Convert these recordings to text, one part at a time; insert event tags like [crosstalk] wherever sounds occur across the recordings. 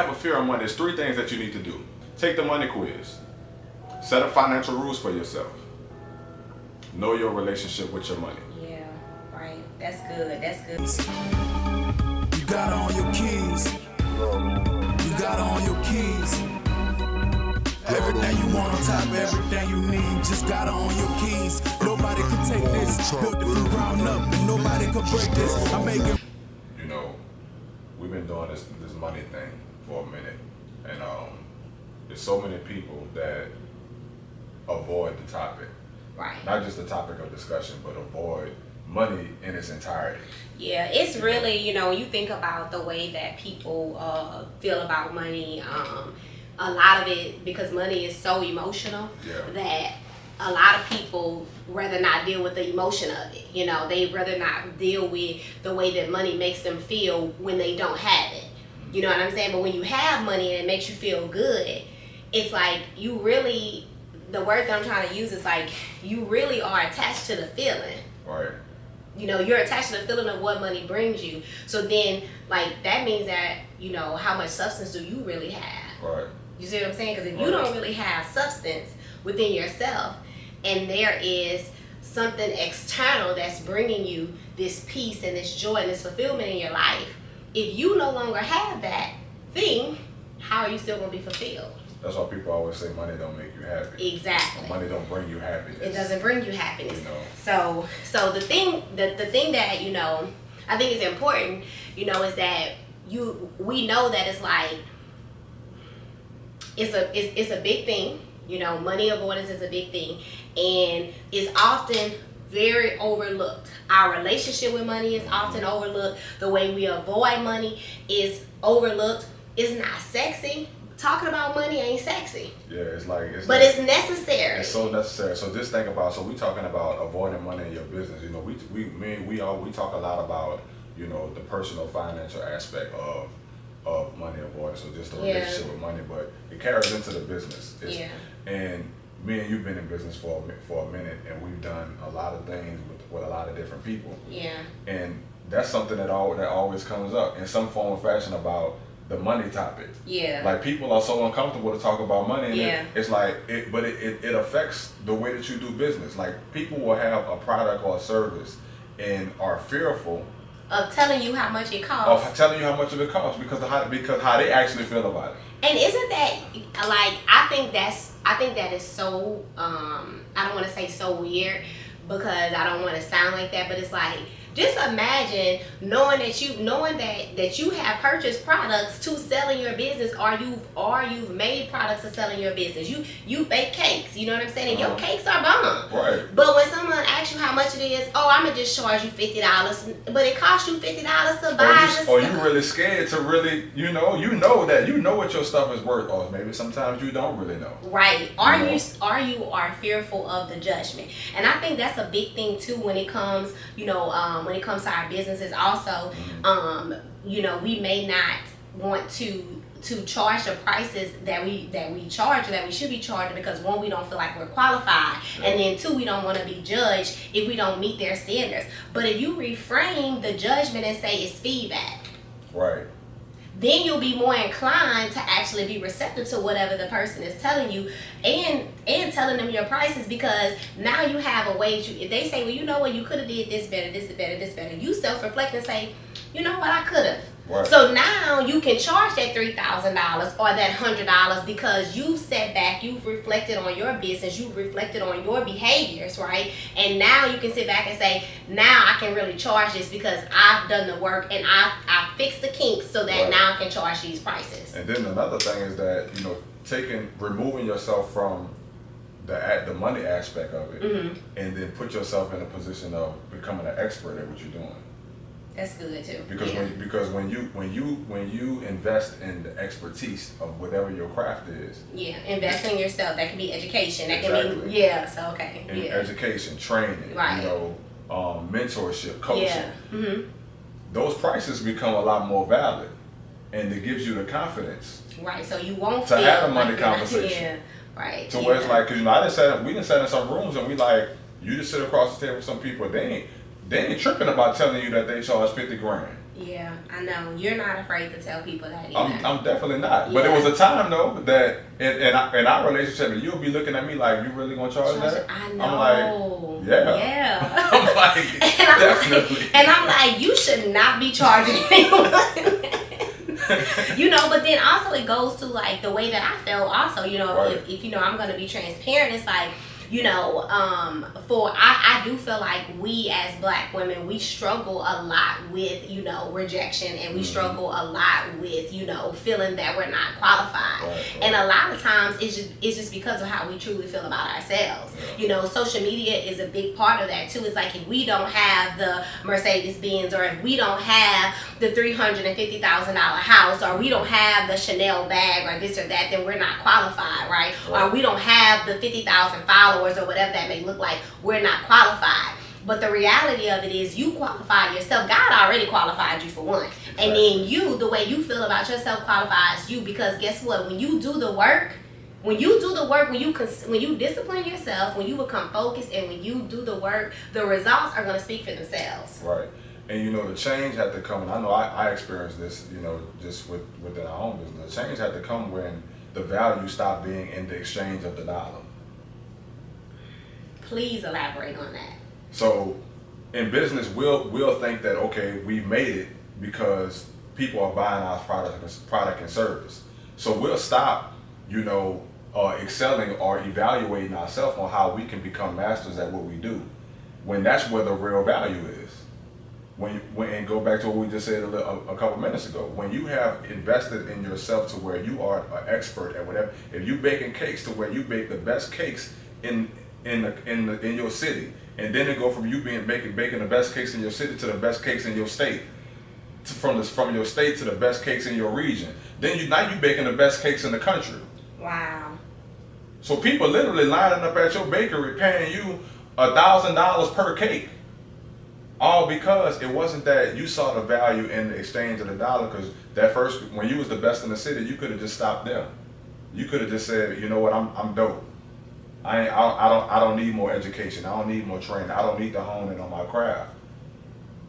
have a fear of money, there's three things that you need to do. Take the money quiz. Set up financial rules for yourself. Know your relationship with your money. Yeah, right. That's good. That's good. You got on your keys. You got on your keys. Everything you want on top, everything you need, just got on your keys. Nobody can take this. Built it from ground up, and nobody can break this. I'm making. You know, we've been doing this this money thing for a minute, and um, there's so many people that avoid the topic. Right. Not just the topic of discussion, but avoid money in its entirety. Yeah, it's really, you know, you think about the way that people uh, feel about money, um, a lot of it, because money is so emotional, Yeah. that a lot of people rather not deal with the emotion of it. You know, they rather not deal with the way that money makes them feel when they don't have it. You know what I'm saying? But when you have money and it makes you feel good, it's like you really, the word that I'm trying to use is like you really are attached to the feeling Right. you know you're attached to the feeling of what money brings you so then like that means that you know how much substance do you really have Right. you see what i'm saying because if you don't really have substance within yourself and there is something external that's bringing you this peace and this joy and this fulfillment in your life if you no longer have that thing how are you still going to be fulfilled That's why people always say money don't make you happy. exactly Money don't bring you happiness. it doesn't bring you happiness. You know. So so the thing the, the thing that, you know, I think is important, you know, is that you we know that it's like it's a it's, it's a big thing. You know, money avoidance is a big thing. And it's often very overlooked. Our relationship with money is often overlooked. The way we avoid money is overlooked. It's not sexy. Talking about money ain't sexy. Yeah, it's like it's But like, it's necessary. It's so necessary. So just think about. So we talking about avoiding money in your business. You know, we we me we all we talk a lot about you know the personal financial aspect of of money avoidance. So just the Yeah. relationship with money, but it carries into the business. It's, Yeah. And me and you've been in business for a, for a minute, and we've done a lot of things with, with a lot of different people. Yeah. And that's something that all that always comes up in some form or fashion about the money topic. Yeah. Like people are so uncomfortable to talk about money, and Yeah. it, it's like, it, but it, it, it affects the way that you do business. Like people will have a product or a service and are fearful of telling you how much it costs. of telling you how much of it costs because of how because how they actually feel about it. And isn't that like I think that's I think that is so um I don't want to say so weird because I don't want to sound like that, but it's like just imagine knowing that you knowing that that you have purchased products to sell in your business or you or you've made products to sell in your business. You you bake cakes, you know what I'm saying? And your Uh-huh. cakes are bomb. Right. But when someone asks you how much it is, oh, I'm gonna just charge you fifty dollars, but it costs you fifty dollars to Or buy you, or you really scared to really, you know, you know that you know what your stuff is worth, or maybe sometimes you don't really know. Right. Are You know? you are you are fearful of the judgment? And I think that's a big thing too when it comes, you know, um, when it comes to our businesses. Also, Mm-hmm. um, you know, we may not want to to charge the prices that we that we charge or that we should be charging because one we don't feel like we're qualified and then two we don't want to be judged if we don't meet their standards but if you reframe the judgment and say it's feedback Right. Then you'll be more inclined to actually be receptive to whatever the person is telling you and and telling them your prices because now you have a way to if they say well you know what? You could have did this better this better this better. You self-reflect and say you know what? I could have Right. so now you can charge that three thousand dollars or that hundred dollars because you've sat back, you've reflected on your business, you've reflected on your behaviors, right? And now you can sit back and say, now I can really charge this because I've done the work and I I fixed the kinks so that Right. now I can charge these prices. And then another thing is that you know taking removing yourself from the the money aspect of it, Mhm. and then put yourself in a position of becoming an expert at what you're doing. That's good too. Because yeah. when because when you when you when you invest in the expertise of whatever your craft is, yeah, invest in yourself. That can be education. That can be yeah. So okay. in Yeah. education, training, Right. you know, um, mentorship, coaching, Yeah. hmm those prices become a lot more valid, and it gives you the confidence Right. So you won't To have a money like conversation. [laughs] Yeah. Right. to yeah. where it's like, cause you know, I done sat, we done sat in some rooms and we like, you just sit across the table with some people, they ain't, they ain't tripping about telling you that they charge fifty grand. Yeah, I know. You're not afraid to tell people that either. I'm, I'm definitely not. But Yeah. it was a time though that in, in, our, in our relationship, and you'll be looking at me like, you really gonna charge that? I I'm know. like, yeah. Yeah. [laughs] I'm like, [laughs] and I'm definitely. Like, and I'm like, you should not be charging [laughs] you know, but then also it goes to like the way that I felt. also, you know, Right. if, if you know I'm gonna be transparent, it's like, you know, um, for I, I do feel like we as black women, we struggle a lot with, you know, rejection and we Mhm. struggle a lot with, you know, feeling that we're not qualified. Right, right. And a lot of times it's just it's just because of how we truly feel about ourselves. Yeah. You know, social media is a big part of that too. It's like if we don't have the Mercedes Benz or if we don't have the three hundred and fifty thousand dollar house or we don't have the Chanel bag or this or that, then we're not qualified, right? Right. Or we don't have the fifty thousand followers or whatever that may look like, we're not qualified. But the reality of it is you qualify yourself. God already qualified you for one. And then you, the way you feel about yourself qualifies you because guess what? When you do the work, when you do the work, when you cons- when you discipline yourself, when you become focused, and when you do the work, the results are going to speak for themselves. Right. And you know, the change had to come, and I know I, I experienced this, you know, just with, within our own business. The change had to come when the value stopped being in the exchange of the dollar. Please elaborate on that. So in business, we'll we'll think that okay, we made it because people are buying our product product and service. So we'll stop, you know, uh, excelling or evaluating ourselves on how we can become masters at what we do, when that's where the real value is. When, when go back to what we just said a, little, a, a couple minutes ago. When you have invested in yourself to where you are an expert at whatever, if you baking cakes to where you bake the best cakes in in the, in the, in your city, and then it go from you being baking baking the best cakes in your city to the best cakes in your state, to, from this from your state to the best cakes in your region. Then you now you baking the best cakes in the country. Wow. So people literally lining up at your bakery paying you a thousand dollars per cake. All because it wasn't that you saw the value in the exchange of the dollar. Because that first, when you was the best in the city, you could have just stopped there. You could have just said, you know what, I'm I'm dope. I ain't, I, don't- I don't I don't need more education. I don't need more training. I don't need to hone in on my craft.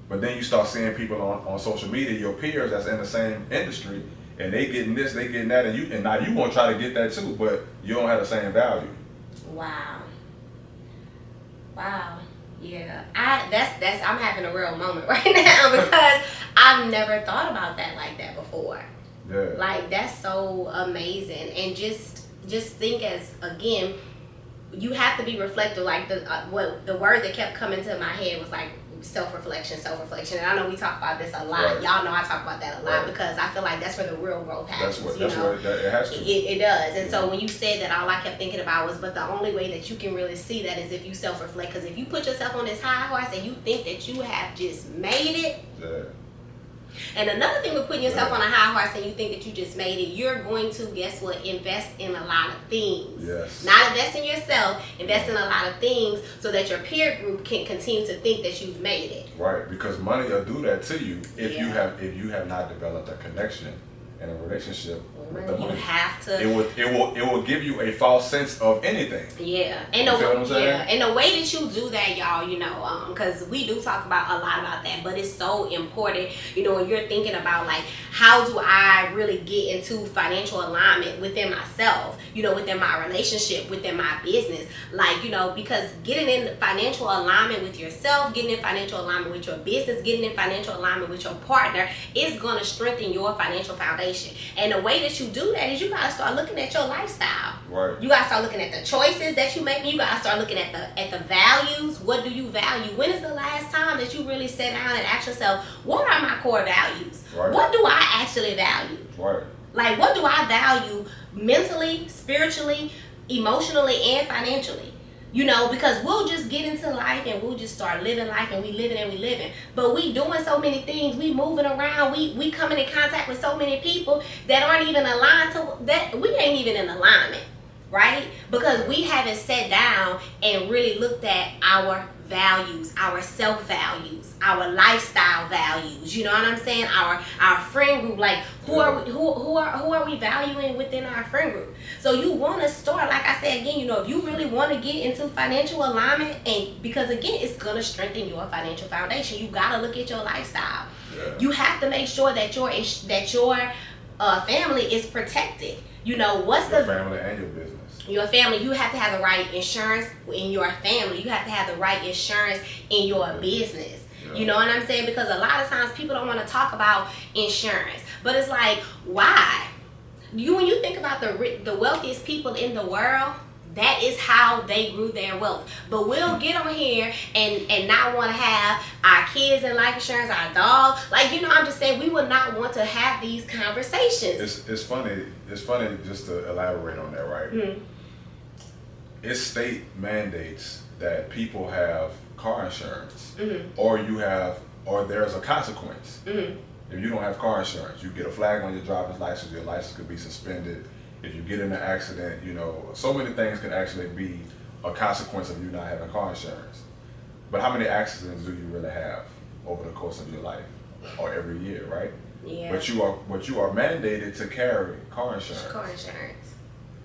But then you start seeing people on, on social media, your peers that's in the same industry, and they getting this, they getting that, and you and now you want to try to get that too, but you don't have the same value. Wow. Wow. Yeah. I that's that's I'm having a real moment [laughs] right now [laughs] because I've never thought about that like that before. Yeah. Like that's so amazing, and just just think as again, you have to be reflective. Like the uh, what the word that kept coming to my head was like self reflection, self reflection. And I know we talk about this a lot. Right. Y'all know I talk about that a lot Right. because I feel like that's where the real growth happens. that's what that's know? what that, it has to. It, it does. And so when you said that, all I kept thinking about was, but the only way that you can really see that is if you self reflect. Because if you put yourself on this high horse and you think that you have just made it, Yeah. And another thing with putting yourself on a high horse and you think that you just made it, you're going to, guess what, invest in a lot of things. Yes. Not invest in yourself, invest in a lot of things so that your peer group can continue to think that you've made it. Right, because money will do that to you if you have if you have not developed a connection and a relationship You have to. It will it will it will give you a false sense of anything. Yeah, and You the I'm yeah, and the way that you do that, y'all, you know, um, because we do talk about a lot about that, but it's so important, you know, when you're thinking about like how do I really get into financial alignment within myself, you know, within my relationship, within my business, like you know, because getting in financial alignment with yourself, getting in financial alignment with your business, getting in financial alignment with your partner is going to strengthen your financial foundation, and the way that you do that is you got to start looking at your lifestyle. Right. You gotta start looking at the choices that you make. You gotta start looking at the at the values. What do you value? When is the last time that you really sat down and asked yourself, what are my core values? Right. What do I actually value? Right. Like what do I value mentally, spiritually, emotionally, and financially? You know, because we'll just get into life and we'll just start living life and we living and we living. But we doing so many things, we moving around, we we coming in contact with so many people that aren't even aligned to that we ain't even in alignment, right? Because we haven't sat down and really looked at our values, our self values, our lifestyle values. You know what I'm saying? Our our friend group, like who are we, who who are who are we valuing within our friend group? So you want to start, like Said again, you know, if you really want to get into financial alignment, and because again, it's gonna strengthen your financial foundation. You gotta look at your lifestyle. Yeah. You have to make sure that your that your uh, family is protected. You know what's Your the family and your business. your family you have to have the right insurance in your family you have to have the right insurance in your business Yeah. you know what i'm saying because a lot of times people don't want to talk about insurance but it's like why you when you think about the the wealthiest people in the world that is how they grew their wealth but we'll get on here and and not want to have our kids in life insurance our dog like you know i'm just saying we would not want to have these conversations It's it's funny. It's funny just to elaborate on that, right? Mhm. It's state mandates that people have car insurance, Mhm. or you have, or there's a consequence. Mhm. If you don't have car insurance, you get a flag on your driver's license. Your license could be suspended. If you get in an accident, you know, so many things can actually be a consequence of you not having car insurance. But how many accidents do you really have over the course of your life, or every year, right? yeah But you are, but you are mandated to carry car insurance. car insurance.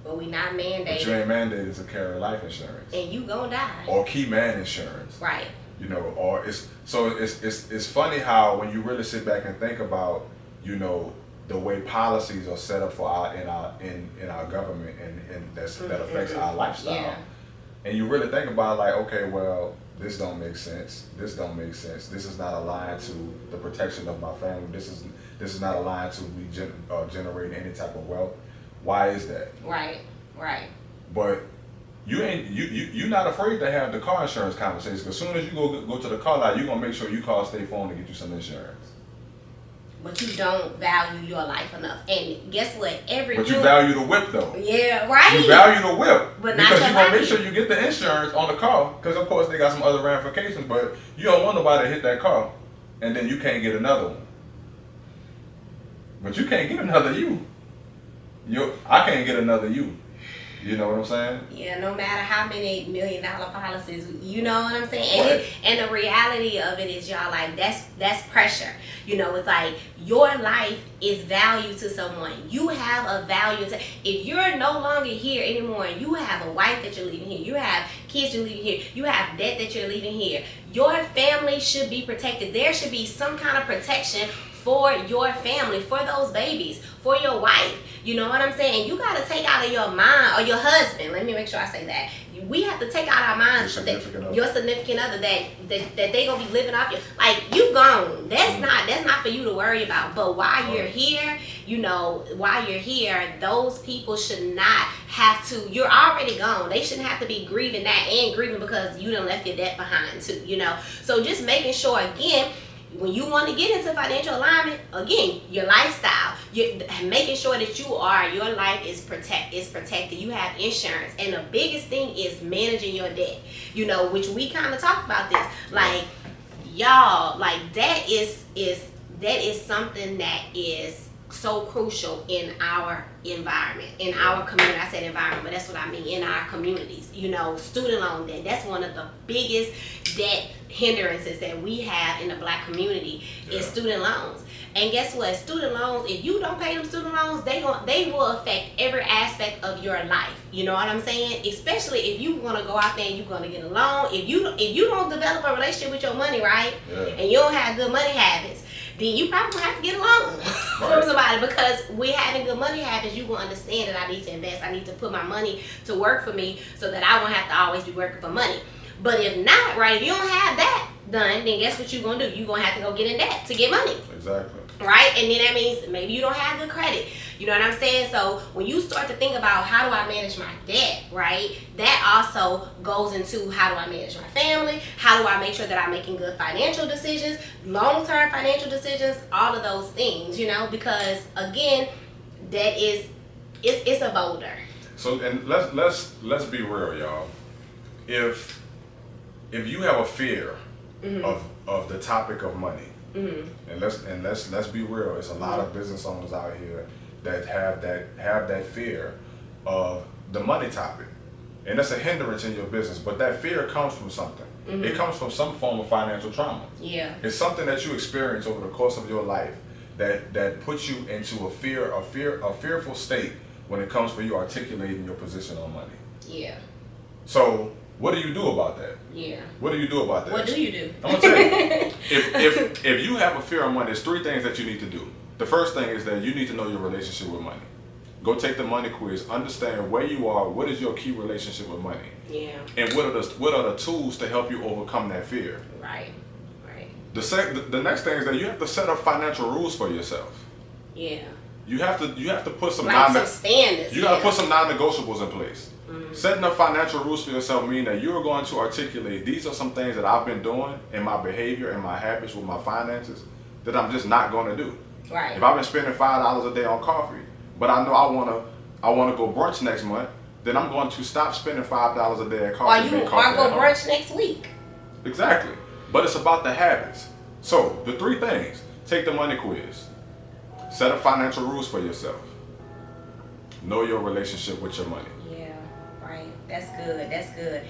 But we not mandated. But you ain't mandated to carry life insurance And you gonna die. or key man insurance. Right. You know, or it's so it's it's it's funny how when you really sit back and think about, you know, the way policies are set up for our in our in, in our government and, and that's, that affects our lifestyle. Yeah. And you really think about like, okay, well, this don't make sense. This don't make sense. This is not aligned to the protection of my family. This is this is not aligned to me gen, uh, generating any type of wealth. Why is that? Right. Right. But you ain't you you you're not afraid to have the car insurance conversation. 'cause As soon as you go go to the car lot, you're gonna make sure you call State Farm to get you some insurance. But you don't value your life enough. And guess what? Every But you value the whip though. Yeah, right. You value the whip But not because you want to make sure you get the insurance on the car. Because of course they got some other ramifications, but you don't want nobody to hit that car, and then you can't get another one. But you can't get another you. You, I can't get another you. You know what I'm saying? Yeah, no matter how many million dollar policies, you know what I'm saying. And, Right. it, and the reality of it is, y'all, like that's that's pressure. You know, it's like your life is value to someone. You have a value to. If you're no longer here anymore, and you have a wife that you're leaving here, you have kids you're leaving here, you have debt that you're leaving here. Your family should be protected. There should be some kind of protection for your family, for those babies, for your wife. You know what I'm saying? You got to take out of your mind or your husband. Let me make sure I say that. We have to take out our minds Your that significant other. your significant other that, that that they gonna be living off you. Like you gone. That's Mm. not that's not for you to worry about. But while you're here, you know, while you're here, those people should not have to. You're already gone. They shouldn't have to be grieving that and grieving because you done left your debt behind too. You know. So just making sure again when you want to get into financial alignment, again, your lifestyle, you making sure that you are your life is protect is protected. You have insurance, and the biggest thing is managing your debt. You know, which we kind of talked about this, like y'all, like that is is that is something that is so crucial in our environment, in our community. I said environment, but that's what I mean in our communities. You know, student loan debt. That's one of the biggest debt hindrances that we have in the black community is student loans. And guess what? Student loans, if you don't pay them student loans, they gon' they will affect every aspect of your life. You know what I'm saying? Especially if you want to go out there and you're gonna get a loan. If you if you don't develop a relationship with your money, right? Yeah. and you don't have good money habits, then you probably have to get a loan [laughs] from somebody because we having good money habits, you will understand that I need to invest. I need to put my money to work for me so that I won't have to always be working for money. But if not, right, if you don't have that done, then guess what you're gonna do? You're gonna have to go get in debt to get money Exactly. right? And then that means maybe you don't have good credit. You know what I'm saying? So when you start to think about how do I manage my debt, right? That also goes into how do I manage my family? How do I make sure that I'm making good financial decisions, long term financial decisions, all of those things, you know? Because again, that is it's it's a boulder. So and let's let's let's be real, y'all. If if you have a fear Mm-hmm. of of the topic of money, Mhm. and let's and let's let's be real, it's a lot of business owners out here that have that have that fear of the money topic, and that's a hindrance in your business. But that fear comes from something. It comes from some form of financial trauma. Yeah. It's something that you experience over the course of your life that that puts you into a fear, a fear, a fearful state when it comes for you articulating your position on money. Yeah. So what do you do about that? Yeah. What do you do about that? What do you do? I'm gonna tell you. [laughs] if, if if you have a fear of money, there's three things that you need to do. The first thing is that you need to know your relationship with money. Go take the money quiz. Understand where you are. What is your key relationship with money? Yeah. And what are the what are the tools to help you overcome that fear? Right. Right. The sec, the, the next thing is that you have to set up financial rules for yourself. Yeah. You have to you have to put some Like non some standards. you gotta yeah. put some non-negotiables in place. Setting up financial rules for yourself mean that you are going to articulate these are some things that I've been doing in my behavior and my habits with my finances that I'm just not going to do. Right. If I've been spending five dollars a day on coffee, but I know I wanna I wanna go brunch next month, then I'm going to stop spending five dollars a day at or coffee. you and make or coffee go brunch next week. Exactly. But it's about the habits. So the three things: take the money quiz, set up financial rules for yourself, know your relationship with your money. That's good. That's good.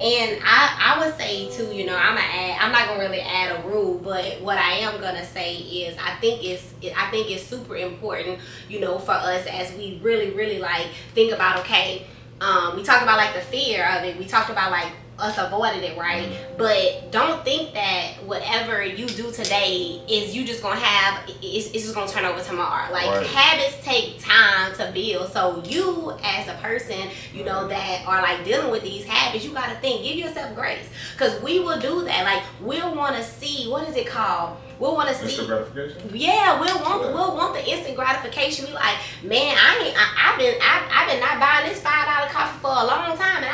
And I, I would say too, you know, I'm gonna add. I'm not gonna really add a rule, but what I am gonna say is, I think it's, I think it's super important, you know, for us as we really, really like think about. Okay, um, we talked about like the fear of it. We talked about like us avoided it, right? But don't think that whatever you do today is you just gonna have. It's, it's just gonna turn over tomorrow. Like Right. habits take time to build. So you as a person, you know, that are like dealing with these habits, you gotta think, give yourself grace. Cause we will do that. Like we'll wanna see what is it called? We'll wanna see Instant gratification. yeah, we'll want Yeah. we'll want the instant gratification. We like, man, I ain't I, I've been I, I've been not buying this five dollar coffee for a long time, and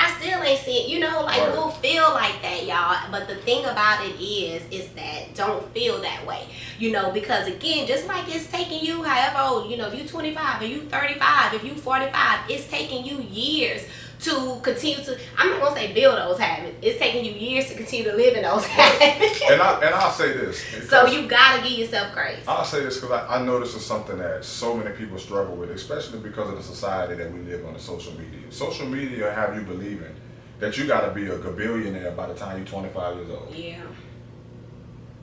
I still ain't. You know, like Right. we'll feel like that, y'all. But the thing about it is, is that don't feel that way. You know, because again, just like it's taking you, however old, you know, if you 25, if you 35, if you 45, it's taking you years to continue to. I'm not gonna say build those habits. It's taking you years to continue to live in those habits. And I and I'll say this. [laughs] so you gotta give yourself grace. I'll say this because I, I know this is something that so many people struggle with, especially because of the society that we live on the social media. Social media have you believing that you got to be a billionaire by the time you're 25 years old. Yeah.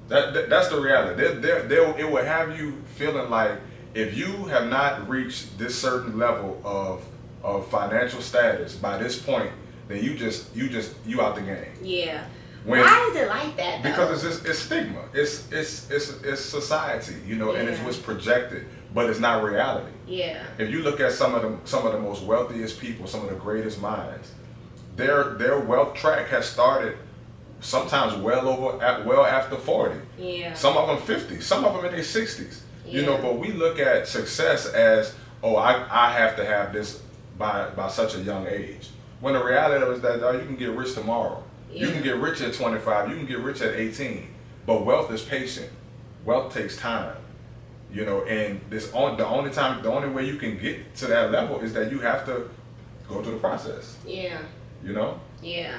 That, that that's the reality. It will have you feeling like if you have not reached this certain level of of financial status by this point, then you just you just you out the game. Yeah. When- Why is it like that? Though? Because it's it's stigma. It's it's it's it's society, you know, and it's what's projected, but it's not reality. yeah. If you look at some of the some of the most wealthiest people, some of the greatest minds, their their wealth track has started sometimes well over at well after 40. Yeah. Some of them 50, some of them in their 60s. yeah. You know, but we look at success as, oh, I, I have to have this by by such a young age. When the reality is that oh, you can get rich tomorrow. yeah. You can get rich at 25. You can get rich at 18. But wealth is patient. Wealth takes time. You know, and this on the only time, the only way you can get to that level is that you have to go through the process. yeah. You know. Yeah.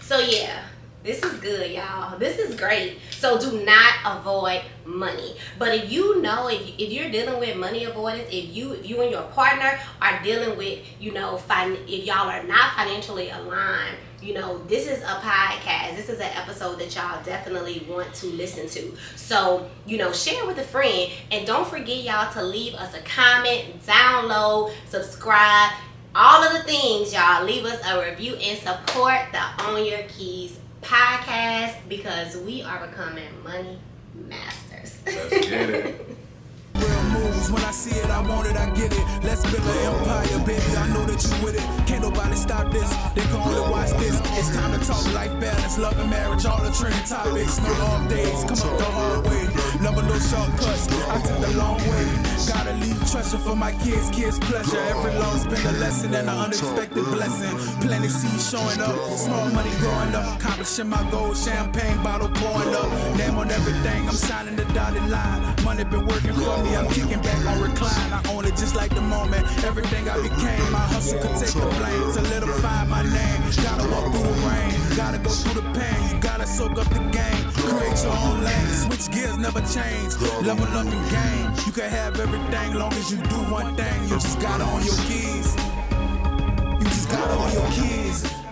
So yeah, this is good, y'all. This is great. So do not avoid money. But if you know if, if you're dealing with money avoidance, if you if you and your partner are dealing with you know fin- if y'all are not financially aligned. You know, this is a podcast. This is an episode that y'all definitely want to listen to. So, you know, share with a friend. And don't forget, y'all, to leave us a comment, download, subscribe, all of the things, y'all. Leave us a review and support the Own Your Keys podcast because we are becoming money masters. Let's get it. [laughs] Real moves, when I see it, I want it, I get it. Let's build an empire, baby. I know that you with it. Can't nobody stop this. They can only watch this. It's time to talk life balance, love and marriage, all the trending topics. No off days, come up the hard way. Never no shortcuts. I took the long way. Gotta leave treasure for my kids, kids' pleasure. Every loss been a lesson and an unexpected blessing. Plenty seeds showing up, small money growing up, accomplishing my goals. Champagne bottle pouring up, name on everything. I'm signing the dotted line. Money been working for me. I'm kicking back on recline. I own it just like the moment. Everything I became, my hustle could take the blame. Solidify my name. Gotta walk through the rain. Gotta go through the pain. You gotta soak up the game. Create your own lane. Switch gears, never change. Level up your gain. You can have everything long as you do one thing. You just gotta own your keys. You just gotta own your keys.